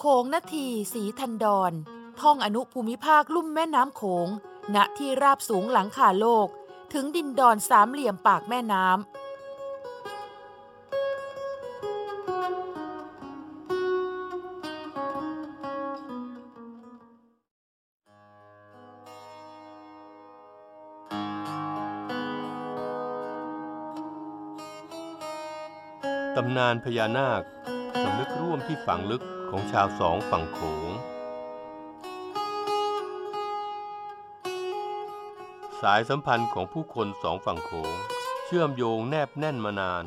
โขงนาทีสีทันดอนท่องอนุภูมิภาคลุ่มแม่น้ำโขง ณ ที่ราบสูงหลังคาโลก ถึงดินดอนสามเหลี่ยมปากแม่น้ำตำนานพญานาคสำนึกร่วมที่ฝังลึก ของชาวสองฝั่งโขง สายสัมพันธ์ของผู้คนสองฝั่งโขง เชื่อมโยงแนบแน่นมานาน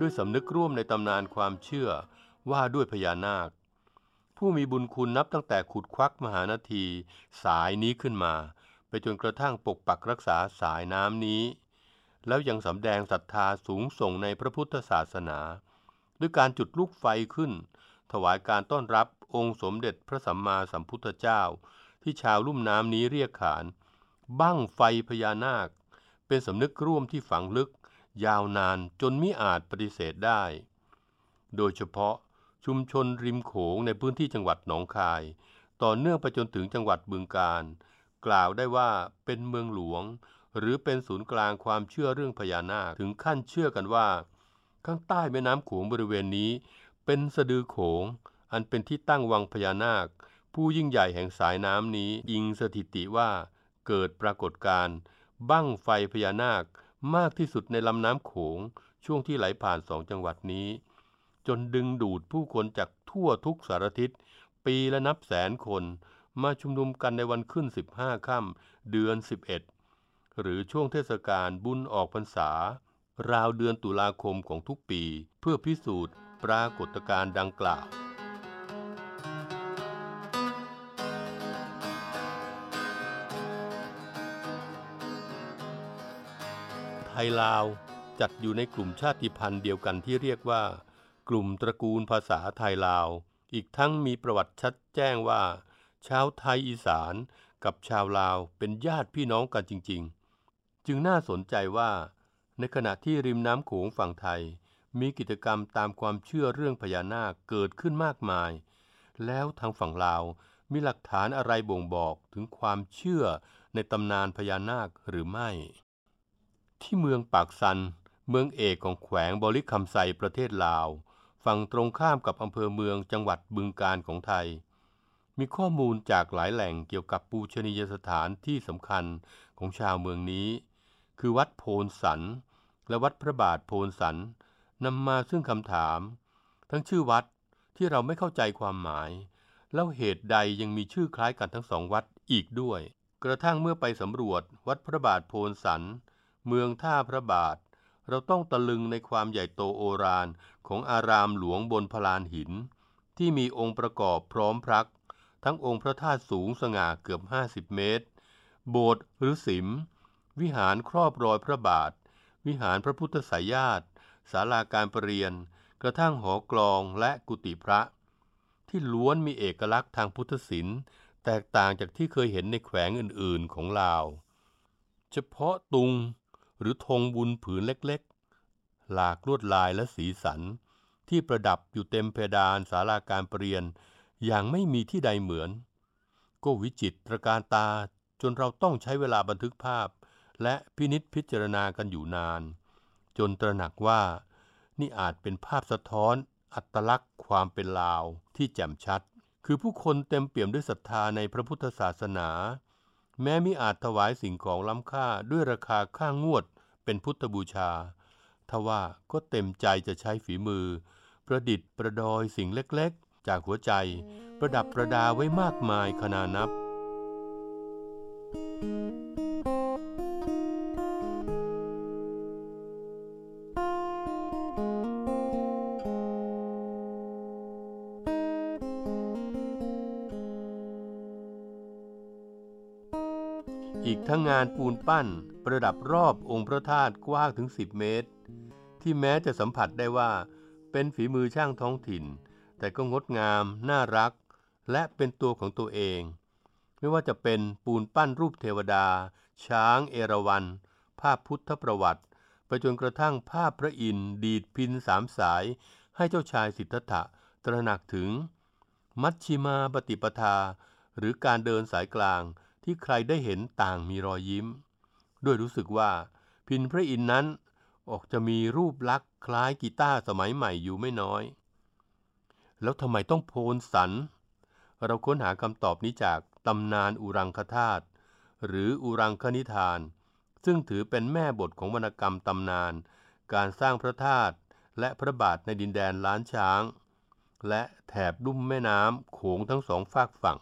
ด้วยสำนึกร่วมในตำนานความเชื่อว่าด้วยพญานาค ผู้มีบุญคุณนับตั้งแต่ขุดควักมหานาที สายนี้ขึ้นมา ไปจนกระทั่งปกปักรักษาสายน้ำนี้ แล้วยังสำแดงศรัทธาสูงส่งในพระพุทธศาสนา ด้วยการจุดลูกไฟขึ้น ถวายการต้อนรับองค์สมเด็จพระสัมมาสัมพุทธเจ้า ที่ชาวลุ่มน้ำนี้เรียกขานบั้งไฟพญานาค เป็นสำนึกร่วมที่ฝังลึก ยาวนานจนมิอาจปฏิเสธได้ โดยเฉพาะชุมชนริมโขงในพื้นที่จังหวัดหนองคาย ต่อเนื่องไปจนถึงจังหวัดบึงกาฬกล่าวได้ว่าเป็นเมืองหลวง หรือเป็นศูนย์กลางความเชื่อเรื่องพญานาคถึงขั้นเชื่อกันว่า ข้างใต้แม่น้ำโขงบริเวณนี้ เป็นสะดือโขง อันเป็นที่ตั้งวังพญานาค ผู้ยิ่งใหญ่แห่งสายน้ำนี้อิงสถิติว่าเกิดปรากฏการณ์บั้งไฟพญานาคมากที่สุดในลำน้ำโขงช่วงที่ไหลผ่านสองจังหวัดนี้ จนดึงดูดผู้คนจากทั่วทุกสารทิศ ปีละนับแสนคน มาชุมนุมกันในวันขึ้น 15ค่ำเดือน 11 หรือช่วงเทศกาลบุญออกพรรษา ราวเดือนตุลาคมของทุกปี เพื่อพิสูจน์ ปรากฏการณ์ดังกล่าว ไทยลาวจัดอยู่ในกลุ่มชาติพันธุ์เดียวกันที่เรียกว่า กลุ่มตระกูลภาษาไทยลาว อีกทั้งมีประวัติชัดแจ้งว่า ชาวไทยอีสานกับชาวลาวเป็นญาติพี่น้องกันจริง ๆ จึงน่าสนใจว่า ในขณะที่ริมน้ำโขงฝั่งไทย มีกิจกรรมตามความเชื่อเรื่องพญานาคเกิดขึ้นมากมาย แล้วทางฝั่งลาวมีหลักฐานอะไรบ่งบอกถึงความเชื่อในตำนานพญานาคหรือไม่ ที่เมืองปากซัน เมืองเอกของแขวงบริคำไซประเทศลาว ฝั่งตรงข้ามกับอำเภอเมืองจังหวัดบึงกาฬของไทย มีข้อมูลจากหลายแหล่งเกี่ยวกับปูชนียสถานที่สำคัญของชาวเมืองนี้ คือวัดโพนสัน และวัดพระบาทโพนสัน นำมาซึ่งคำถาม ทั้งชื่อวัดที่เราไม่เข้าใจความหมาย แล้วเหตุใดยังมีชื่อคล้ายกันทั้งสองวัดอีกด้วย กระทั่งเมื่อไปสำรวจวัดพระบาทโพนสัน เมืองท่าพระบาท เราต้องตะลึงในความใหญ่โตโอฬารของอารามหลวงบนพลานหิน ที่มีองค์ประกอบพร้อมพรัก ทั้งองค์พระธาตุสูงสง่าเกือบ 50 เมตร โบสถ์หรือสิม วิหารครอบรอยพระบาท วิหารพระพุทธสายญาติ ศาลาการประเรียน กระทั่งหอกลองและกุฏิพระ ที่ล้วนมีเอกลักษณ์ทางพุทธศิลป์ แตกต่างจากที่เคยเห็นในแขวงอื่นๆของลาว เฉพาะตุงหรือธงบุญผืนเล็กๆ หลากลวดลายและสีสัน ที่ประดับอยู่เต็มเพดานศาลาการประเรียน อย่างไม่มีที่ใดเหมือน ก็วิจิตรตระการตาจนเราต้องใช้เวลาบันทึกภาพ และพินิษพิจารณากันอยู่นาน จนตระหนักว่า นี่อาจเป็นภาพสะท้อน อัตลักษณ์ความเป็นลาวที่แจ่มชัด คือผู้คนเต็มเปี่ยมด้วยศรัทธาในพระพุทธศาสนา แม้มิอาจถวายสิ่งของล้ำค่าด้วยราคาค่างวดเป็นพุทธบูชาทว่าก็เต็มใจจะใช้ฝีมือ ประดิษฐ์ประดอยสิ่งเล็กๆ จากหัวใจ ประดับประดาไว้มากมายขนานับานปูนปั้นประดับรอบองค์พระธาตุกว้างถึง 10 เมตร ที่แม้จะสัมผัสได้ว่าเป็นฝีมือช่างท้องถิ่น แต่ก็งดงาม น่ารัก และเป็นตัวของตัวเอง ไม่ว่าจะเป็นปูนปั้นรูปเทวดา ช้างเอราวัณภาพพุทธประวัติ ไปจนกระทั่งภาพพระอินทร์ดีดพินสามสาย ให้เจ้าชายสิทธัตถะตระหนักถึง มัชชิมาปฏิปทา หรือการเดินสายกลาง ที่ใครได้เห็นต่างมีรอยยิ้ม ด้วยรู้สึกว่า พินพระอินนั้น ออกจะมีรูปลักษ์คล้ายกีตาร์สมัยใหม่อยู่ไม่น้อย แล้วทำไมต้องโพนสัน เราค้นหาคำตอบนี้จากตำนานอุรังคธาตุหรืออุรังคนิทาน ซึ่งถือเป็นแม่บทของวรรณกรรมตำนาน การสร้างพระธาตุและพระบาทในดินแดนล้านช้าง และแถบลุ่มแม่น้ำโขงทั้งสองฝากฝั่ง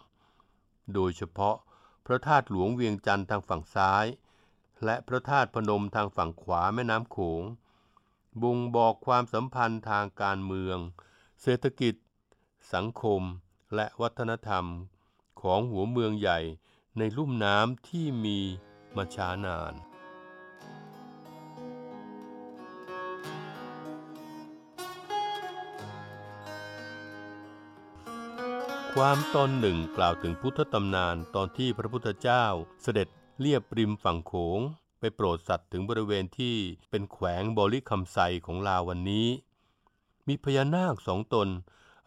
โดยเฉพาะ พระธาตุหลวงเวียงจันทร์ทางฝั่งซ้าย และพระธาตุพนมทางฝั่งขวาแม่น้ำโขง บ่งบอกความสัมพันธ์ทางการเมือง เศรษฐกิจ สังคม และวัฒนธรรมของหัวเมืองใหญ่ในลุ่มน้ำที่มีมาช้านาน ความตอนหนึ่งกล่าวถึงพุทธตำนานตอนที่พระพุทธเจ้า เสด็จเลียบริมฝั่งโขง ไปโปรดสัตว์ถึงบริเวณที่เป็นแขวงบริคำไซของลาววันนี้ มีพญานาคสองตน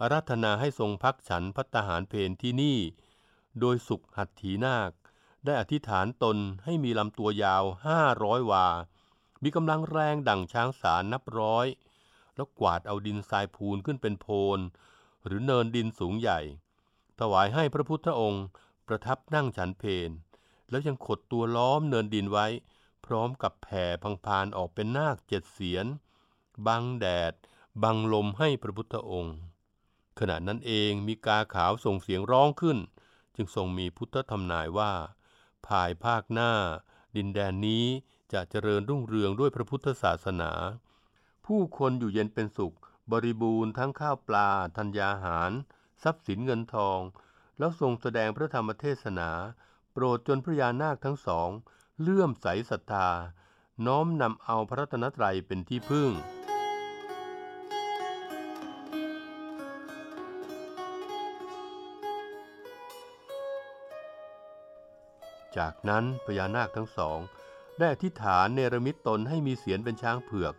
อาราธนาให้ทรงพักฉันพัตตาหารเพนที่นี่ โดยสุขหัตถีนาค ได้อธิษฐานตนให้มีลำตัวยาวห้าร้อยวา มีกำลังแรงดั่งช้างสารนับร้อย แล้วกวาดเอาดินทรายพูนขึ้นเป็นโพนหรือเนินดินสูงใหญ่ ถวายให้พระพุทธองค์ ประทับนั่งฉันเพนแล้วยังขดตัวล้อมเนินดินไว้ พร้อมกับแผ่พังพานออกเป็นนาคเจ็ดเสียนบังแดด บังลมให้พระพุทธองค์ ขณะนั้นเองมีกาขาวส่งเสียงร้องขึ้น จึงทรงมีพุทธธรรมนายว่า ภายภาคหน้า ดินแดนนี้จะเจริญรุ่งเรืองด้วยพระพุทธศาสนา ผู้คนอยู่เย็นเป็นสุข บริบูรณ์ทั้งข้าวปลาธัญญาหาร ทรัพย์สินเงินทอง แล้วทรงแสดงพระธรรมเทศนา โปรดจนพระยานาคทั้งสอง เลื่อมใสศรัทธา น้อมนำเอาพระรัตนตรัยเป็นที่พึ่งจากนั้นพญานาคทั้งสอง ได้อธิษฐานเนรมิตตนให้มีเสียนเป็นช้างเผือก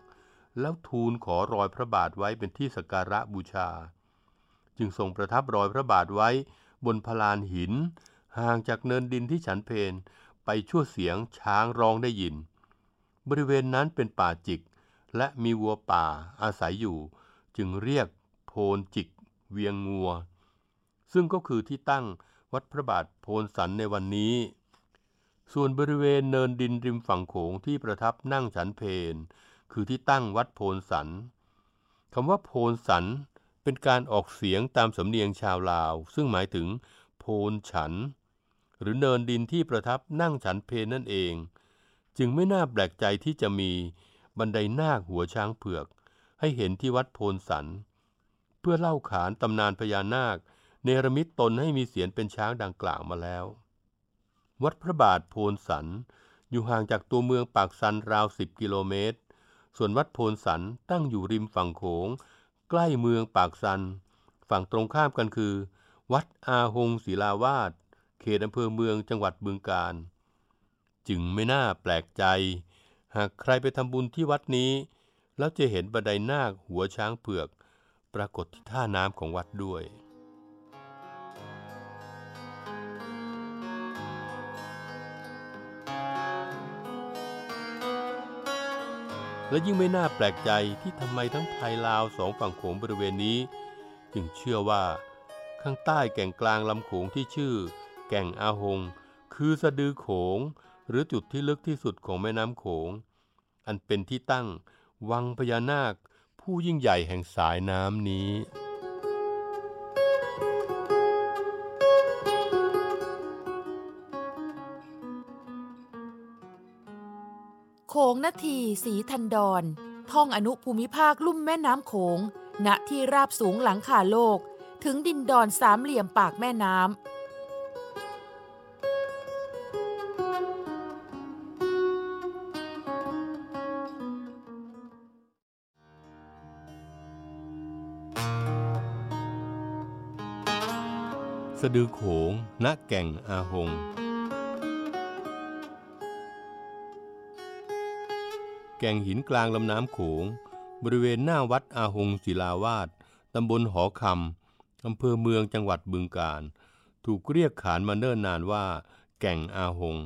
แล้วทูลขอรอยพระบาทไว้เป็นที่สักการะบูชา จึงทรงประทับรอยพระบาทไว้บนพลานหิน ห่างจากเนินดินที่ฉันเพนไปชั่วเสียงช้างร้องได้ยิน บริเวณนั้นเป็นป่าจิก และมีวัวป่าอาศัยอยู่ จึงเรียกโพนจิก เวียงงัว ซึ่งก็คือที่ตั้งวัดพระบาทโพนสันในวันนี้ ส่วนบริเวณเนินดินริมฝั่งโขงที่ประทับนั่งฉันเพนคือที่ตั้งวัดโพนสันคำว่าโพนสัน เป็นการออกเสียงตามสำเนียงชาวลาว ซึ่งหมายถึง โพนฉัน หรือเนินดินที่ประทับนั่งฉันเพนนั่นเอง จึงไม่น่าแปลกใจที่จะมีบันไดนาคหัวช้างเผือก ให้เห็นที่วัดโพนสัน เพื่อเล่าขานตำนานพญานาค เนรมิตตนให้มีเสียงเป็นช้างดังกล่าวมาแล้ว วัดพระบาทโพนสันอยู่ห่างจากตัวเมืองปากซันราวสิบกิโลเมตร ส่วนวัดโพนสันตั้งอยู่ริมฝั่งโขง ใกล้เมืองปากซัน ฝั่งตรงข้ามกันคือ วัดอาหงศิลาวาสเขตอำเภอเมืองจังหวัดบึงกาฬจึงไม่น่าแปลกใจ หากใครไปทำบุญที่วัดนี้ แล้วจะเห็นบันไดนาคหัวช้างเผือก ปรากฏที่ท่าน้ำของวัดด้วย และยิ่งไม่น่าแปลกใจที่ทำไมทั้งไทยลาวสองฝั่งโขงบริเวณนี้ จึงเชื่อว่า ข้างใต้แก่งกลางลำโขงที่ชื่อ แก่งอาหง คือสะดือโขง หรือจุดที่ลึกที่สุดของแม่น้ำโขง อันเป็นที่ตั้งวังพญานาค ผู้ยิ่งใหญ่แห่งสายน้ำนี้ นาทีสีทันดอนท่องอนุภูมิภาคลุ่มแม่น้ำโขง ณ ที่ราบสูงหลังคาโลก ถึงดินดอนสามเหลี่ยมปากแม่น้ำสะดือโขง ณ แก่งอาหง แก่งหินกลางลำน้ำโขง บริเวณหน้าวัดอาหงศิลาวาสตำบลหอคำอำเภอเมืองจังหวัดบึงกาฬถูกเรียกขานมาเนิ่นนานว่า แก่งอาหง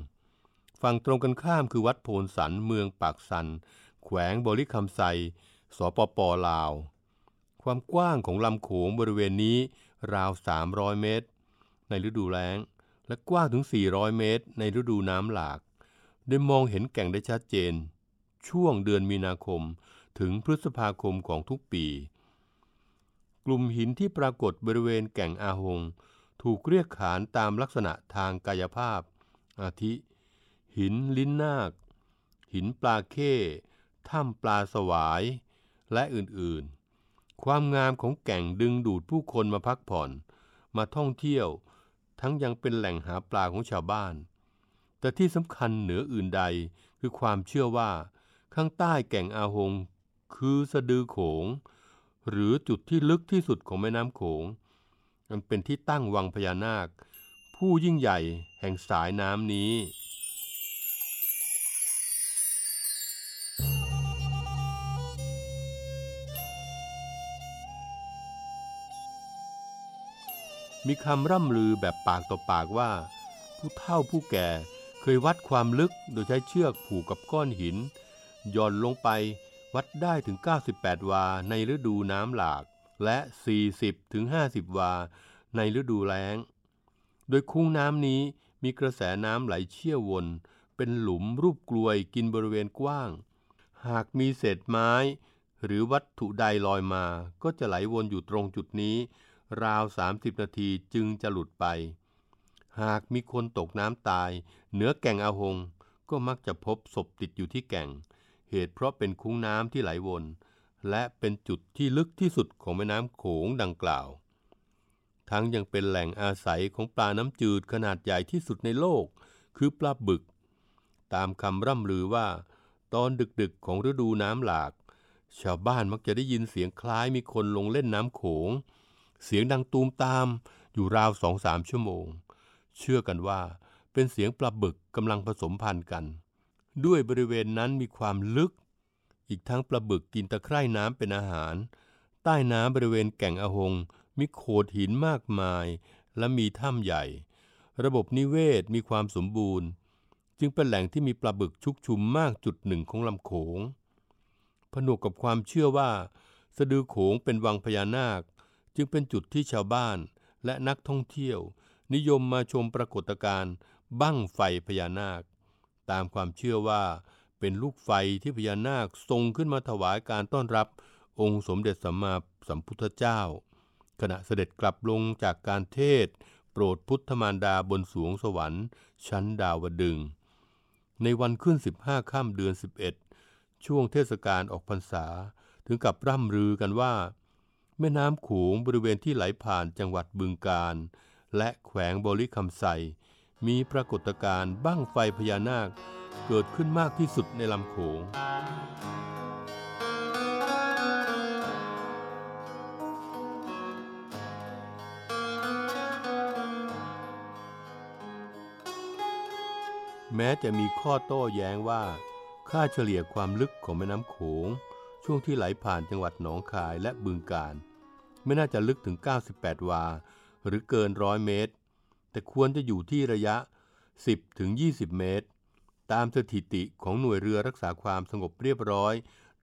ฝั่งตรงกันข้ามคือวัดโพนสันเมืองปากสัน แขวงบริคำไซสปปลาว ความกว้างของลำโขงบริเวณนี้ราว 300 เมตร ในฤดูแล้ง และกว้างถึง 400 เมตร ในฤดูน้ำหลาก ได้มองเห็นแก่งได้ชัดเจน ช่วงเดือนมีนาคม ถึงพฤษภาคมของทุกปี กลุ่มหินที่ปรากฏบริเวณแก่งอาหง ถูกเรียกขานตามลักษณะทางกายภาพ อาทิ หินลิ้นนาค หินปลาเข้ ถ้ำปลาสวาย และอื่นๆ ความงามของแก่งดึงดูดผู้คนมาพักผ่อน มาท่องเที่ยว ทั้งยังเป็นแหล่งหาปลาของชาวบ้านแต่ที่สำคัญเหนืออื่นใดคือความเชื่อว่า ข้างใต้แก่งอาหง คือสะดือโขง หรือจุดที่ลึกที่สุดของแม่น้ำโขง มันเป็นที่ตั้งวังพญานาค ผู้ยิ่งใหญ่แห่งสายน้ำนี้มีคำร่ำลือแบบปากต่อปากว่า ผู้เฒ่าผู้แก่เคยวัดความลึกโดยใช้เชือกผูกกับก้อนหิน ย่อนลงไปวัดได้ถึง 98 วา ในฤดูน้ำหลาก และ 40 ถึง 50 วา ในฤดูแล้ง โดยคุ้งน้ำนี้มีกระแสน้ำไหลเชี่ยววน เป็นหลุมรูปกลวยกินบริเวณกว้าง หากมีเศษไม้ หรือวัตถุใดลอยมา ก็จะไหลวนอยู่ตรงจุดนี้ ราว 30 นาทีจึงจะหลุดไป หากมีคนตกน้ำตาย เหนือแก่งอาหง ก็มักจะพบศพติดอยู่ที่แก่ง เหตุเพราะเป็นคุ้งน้ำที่ไหลวน และเป็นจุดที่ลึกที่สุดของแม่น้ำโขงดังกล่าว ทั้งยังเป็นแหล่งอาศัยของปลาน้ำจืดขนาดใหญ่ที่สุดในโลก คือปลาบึก ตามคำร่ำลือว่า ตอนดึกๆของฤดูน้ำหลาก ชาวบ้านมักจะได้ยินเสียงคล้ายมีคนลงเล่นน้ำโขง เสียงดังตูมตามอยู่ราวสองสามชั่วโมง เชื่อกันว่าเป็นเสียงปลาบึกกำลังผสมพันธุ์กัน ด้วยบริเวณนั้นมีความลึก อีกทั้งปลาบึกกินตะไคร่น้ำเป็นอาหาร ใต้น้ำบริเวณแก่งอหง มีโขดหินมากมาย และมีถ้ำใหญ่ ระบบนิเวศมีความสมบูรณ์ จึงเป็นแหล่งที่มีปลาบึกชุกชุมมากจุดหนึ่งของลำโขง ผนวกกับความเชื่อว่า สะดือโขงเป็นวังพญานาค จึงเป็นจุดที่ชาวบ้านและนักท่องเที่ยว นิยมมาชมปรากฏการณ์บั้งไฟพญานาค ตามความเชื่อว่าเป็นลูกไฟที่พญานาคทรงขึ้นมาถวายการต้อนรับองค์สมเด็จสัมมาสัมพุทธเจ้า ขณะเสด็จกลับลงจากการเทศ โปรดพุทธมารดาบนสวงสวรรค์ ชั้นดาวดึง ในวันขึ้น 15ค่ำเดือน 11 ช่วงเทศกาลออกพรรษา ถึงกับร่ำลือกันว่า แม่น้ำโขงบริเวณที่ไหลผ่านจังหวัดบึงกาฬและแขวงบริคำไซ มีปรากฏการณ์บั้งไฟพญานาคเกิดขึ้นมากที่สุดในลำโขง แม้จะมีข้อโต้แย้งว่า ค่าเฉลี่ยความลึกของแม่น้ำโขง ช่วงที่ไหลผ่านจังหวัดหนองคายและบึงกาฬไม่น่าจะลึกถึง 98 วา หรือเกินร้อยเมตร แต่ควรจะอยู่ที่ระยะ10ถึง20 เมตร ตามสถิติของหน่วยเรือรักษาความสงบเรียบร้อย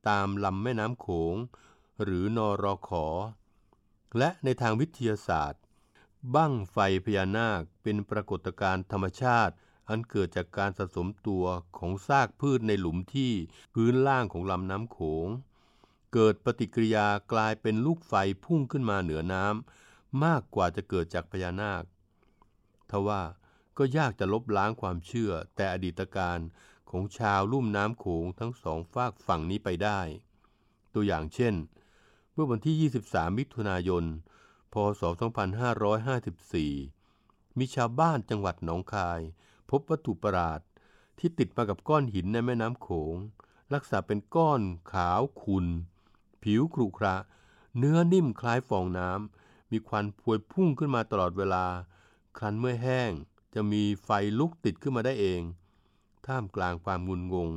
ตามลำแม่น้ำโขง หรือนอรอขอ และในทางวิทยาศาสตร์ บั้งไฟพญานาคเป็นปรากฏการณ์ธรรมชาติ อันเกิดจากการสะสมตัวของซากพืชในหลุมที่พื้นล่างของลำน้ำโขง เกิดปฏิกิริยากลายเป็นลูกไฟพุ่งขึ้นมาเหนือน้ำมากกว่าจะเกิดจากพญานาค ทว่าก็ยากจะลบล้างความเชื่อแต่อดีตการของชาวลุ่มน้ำโขงทั้งสองฝากฝั่งนี้ไปได้ ตัวอย่างเช่น เมื่อวันที่ 23 มิถุนายน พศ 2554 มีชาวบ้านจังหวัดหนองคาย พบวัตถุประหลาดที่ติดมากับก้อนหินในแม่น้ำโขง ลักษณะเป็นก้อนขาวขุ่นผิวครุขระ เนื้อนิ่มคล้ายฟองน้ำมีควันพวยพุ่งขึ้นมาตลอดเวลา ครั้นเมื่อแห้งจะมีไฟลุกติดขึ้นมาได้เอง ท่ามกลางความงุนงง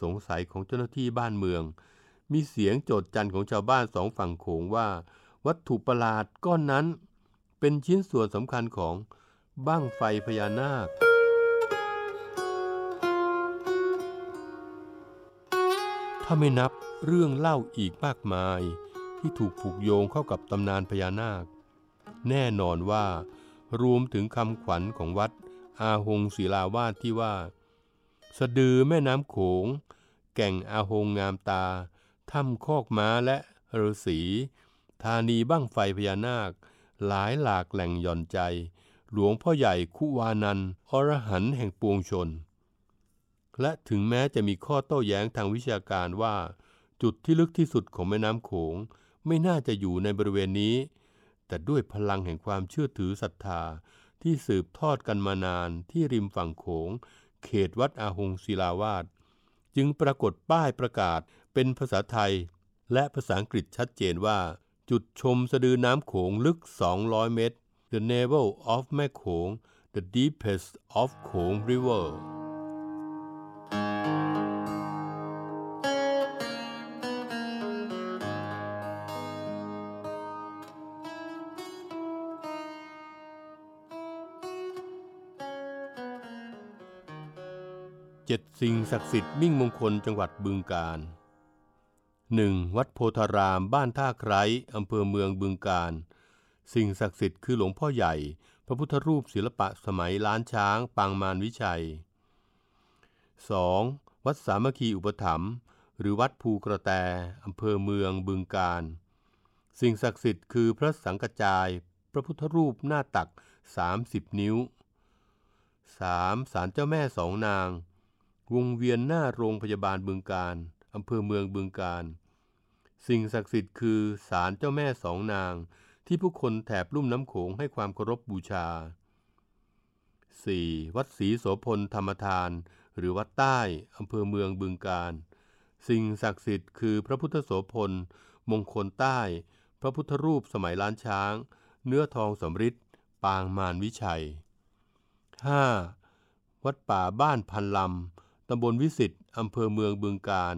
สงสัยของเจ้าหน้าที่บ้านเมือง มีเสียงโจดจันของชาวบ้านสองฝั่งโขงว่า วัตถุประหลาดก้อนนั้น เป็นชิ้นส่วนสำคัญของบ้างไฟพญานาคถ้าไม่นับเรื่องเล่าอีกมากมาย ที่ถูกผูกโยงเข้ากับตำนานพญานาค แน่นอนว่า รวมถึงคำขวัญของวัด อาหงศิลาวาสที่ว่า สะดือแม่น้ำโขง แก่งอาหงงามตา ถ้ำคอกม้าและฤาษีธานีบ้างไฟพญานาค หลายหลากแหล่งหย่อนใจ หลวงพ่อใหญ่คุวานันอรหันต์แห่งปวงชน และถึงแม้จะมีข้อโต้แย้งทางวิชาการว่า จุดที่ลึกที่สุดของแม่น้ำโขง ไม่น่าจะอยู่ในบริเวณนี้ แต่ด้วยพลังแห่งความเชื่อถือศรัทธาที่สืบทอดกันมานานที่ริมฝั่งโขง เขตวัดอาหงศิลาวาสจึงปรากฏป้ายประกาศเป็นภาษาไทย และภาษาอังกฤษชัดเจนว่า จุดชมสะดือน้ำโขงลึก 200 เมตร The Navel of แม่โขง The Deepest of โขง River จ็ดสิ่งศักดิ์สิทธิ์มิ่งมงคลจังหวัดบึงกาฬ 1. วัดโพธารามบ้านท่าไคร้อำเภอเมืองบึงกาฬ สิ่งศักดิ์สิทธิ์คือหลวงพ่อใหญ่ พระพุทธรูปศิลปะสมัยล้านช้างปางมารวิชัย 2. วัดสามัคคีอุปถัมภ์หรือวัดภูกระแตอำเภอเมืองบึงกาฬ สิ่งศักดิ์สิทธิ์คือพระสังกจาย พระพุทธรูปหน้าตัก 30 นิ้ว 3. ศาลเจ้าแม่สองนาง วงเวียนหน้าโรงพยาบาลบึงการอำเภอเมืองบึงการ สิ่งศักดิ์สิทธิ์คือศาลเจ้าแม่สองนาง ที่ผู้คนแถบลุ่มน้ำโขงให้ความเคารพบูชา 4. วัดศรีโสพลธรรมทาน หรือวัดใต้อำเภอเมืองบึงการ สิ่งศักดิ์สิทธิ์คือพระพุทธโสพล มงคลใต้ พระพุทธรูปสมัยล้านช้าง เนื้อทองสำริดปางมารวิชัย 5. วัดป่าบ้านพันลำำบลวิสิตอำเภอเมืองบึงการ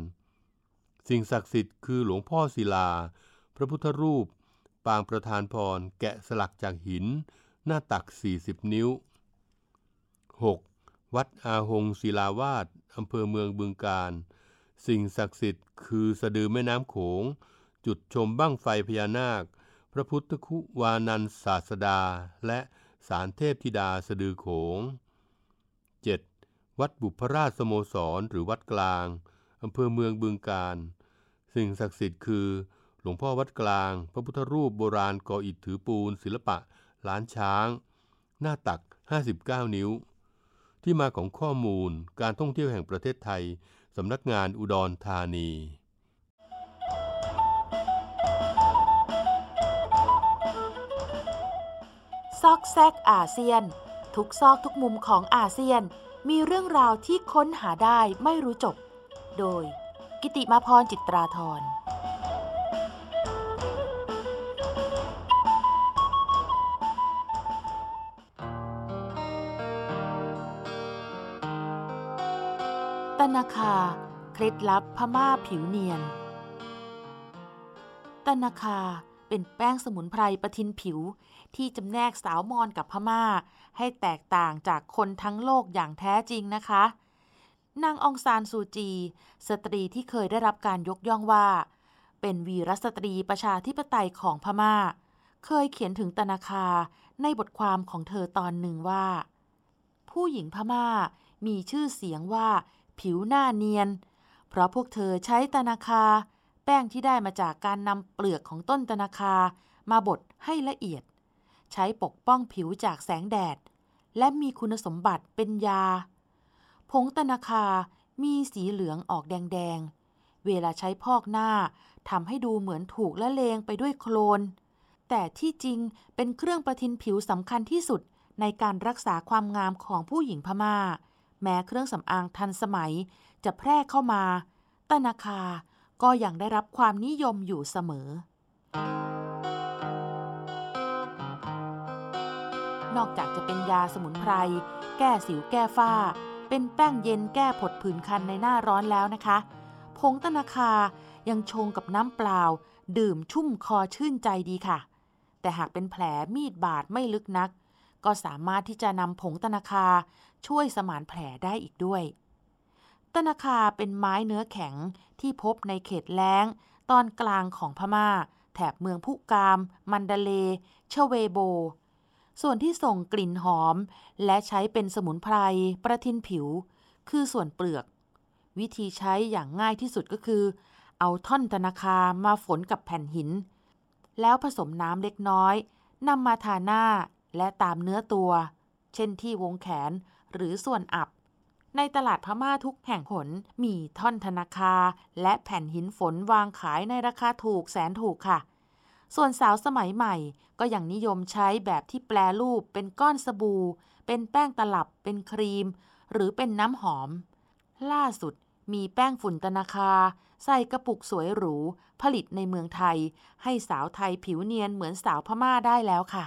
สิ่งศักดิ์สิทธิ์คือหลวงพ่อศิลา พระพุทธรูป ปางประธานพร แกะสลักจากหิน หน้าตัก 40 นิ้ว 6. วัดอาหงศิลาวาสอำเภอเมืองบึงการ สิ่งศักดิ์สิทธิ์คือสะดือแม่น้ำโขง จุดชมบั้งไฟพญานาค พระพุทธคุวานันศาสดา และสารเทพธิดาสะดือโขง วัดบุพราชสโมสรหรือวัดกลางอำเภอเมืองบึงการ สิ่งศักดิ์สิทธิ์คือ หลวงพ่อวัดกลาง พระพุทธรูปโบราณก่ออิฐถือปูน ศิลปะ ล้านช้าง หน้าตัก 59 นิ้ว ที่มาของข้อมูลการท่องเที่ยวแห่งประเทศไทยสำนักงานอุดรธานีซอกแซกอาเซียน ทุกซอกทุกมุมของอาเซียน มีเรื่องราวที่ค้นหาได้ไม่รู้จบ โดย กิติมาพรจิตราธรตนาคา เคล็ดลับพม่าผิวเนียน ตนาคา เป็นแป้งสมุนไพรประทินผิว ที่จำแนกสาวมอญกับพม่า ให้แตกต่างจากคนทั้งโลกอย่างแท้จริงนะคะ นางองซานซูจี สตรีที่เคยได้รับการยกย่องว่า เป็นวีรสตรีประชาธิปไตยของพม่า เคยเขียนถึงตนาคาในบทความของเธอตอนหนึ่งว่า ผู้หญิงพม่ามีชื่อเสียงว่า ผิวหน้าเนียน เพราะพวกเธอใช้ตนาคา แป้งที่ได้มาจากการนำเปลือกของต้นตนาคามาบดให้ละเอียด ใช้ปกป้องผิวจากแสงแดด และมีคุณสมบัติเป็นยา ผงตนาคามีสีเหลืองออกแดงๆ เวลาใช้พอกหน้าทำให้ดูเหมือนถูกละเลงไปด้วยโคลน แต่ที่จริงเป็นเครื่องประทินผิวสำคัญที่สุดในการรักษาความงามของผู้หญิงพม่า แม้เครื่องสำอางทันสมัยจะแพร่เข้ามา ตนาคา ก็ยังได้รับความนิยมอยู่เสมอ นอกจากจะเป็นยาสมุนไพร แก้สิวแก้ฝ้า เป็นแป้งเย็นแก้ผดผื่นคันในหน้าร้อนแล้วนะคะ ผงตะนาคายังชงกับน้ำเปล่า ดื่มชุ่มคอชื่นใจดีค่ะ แต่หากเป็นแผลมีดบาดไม่ลึกนัก ก็สามารถที่จะนำผงตะนาคาช่วยสมานแผลได้อีกด้วย ตะนาคาเป็นไม้เนื้อแข็งที่พบในเขตแล้ง ตอนกลางของพม่า แถบเมืองพุกาม มันดาเลเชเวโบ ส่วนที่ส่งกลิ่นหอม และใช้เป็นสมุนไพรประทินผิว คือส่วนเปลือก วิธีใช้อย่างง่ายที่สุดก็คือ เอาท่อนตะนาคามาฝนกับแผ่นหิน แล้วผสมน้ำเล็กน้อยนำมาทาหน้าและตามเนื้อตัว เช่นที่วงแขนหรือส่วนอับ ในตลาดพม่าทุกแห่งหนมีท่อนธนาคาและแผ่นหินฝนวางขายในราคาถูกแสนถูกค่ะ ส่วนสาวสมัยใหม่ก็ยังนิยมใช้แบบที่แปลรูปเป็นก้อนสบู่ เป็นแป้งตลับ เป็นครีม หรือเป็นน้ำหอม ล่าสุดมีแป้งฝุ่นตนาคา ใส่กระปุกสวยหรู ผลิตในเมืองไทย ให้สาวไทยผิวเนียนเหมือนสาวพม่าได้แล้วค่ะ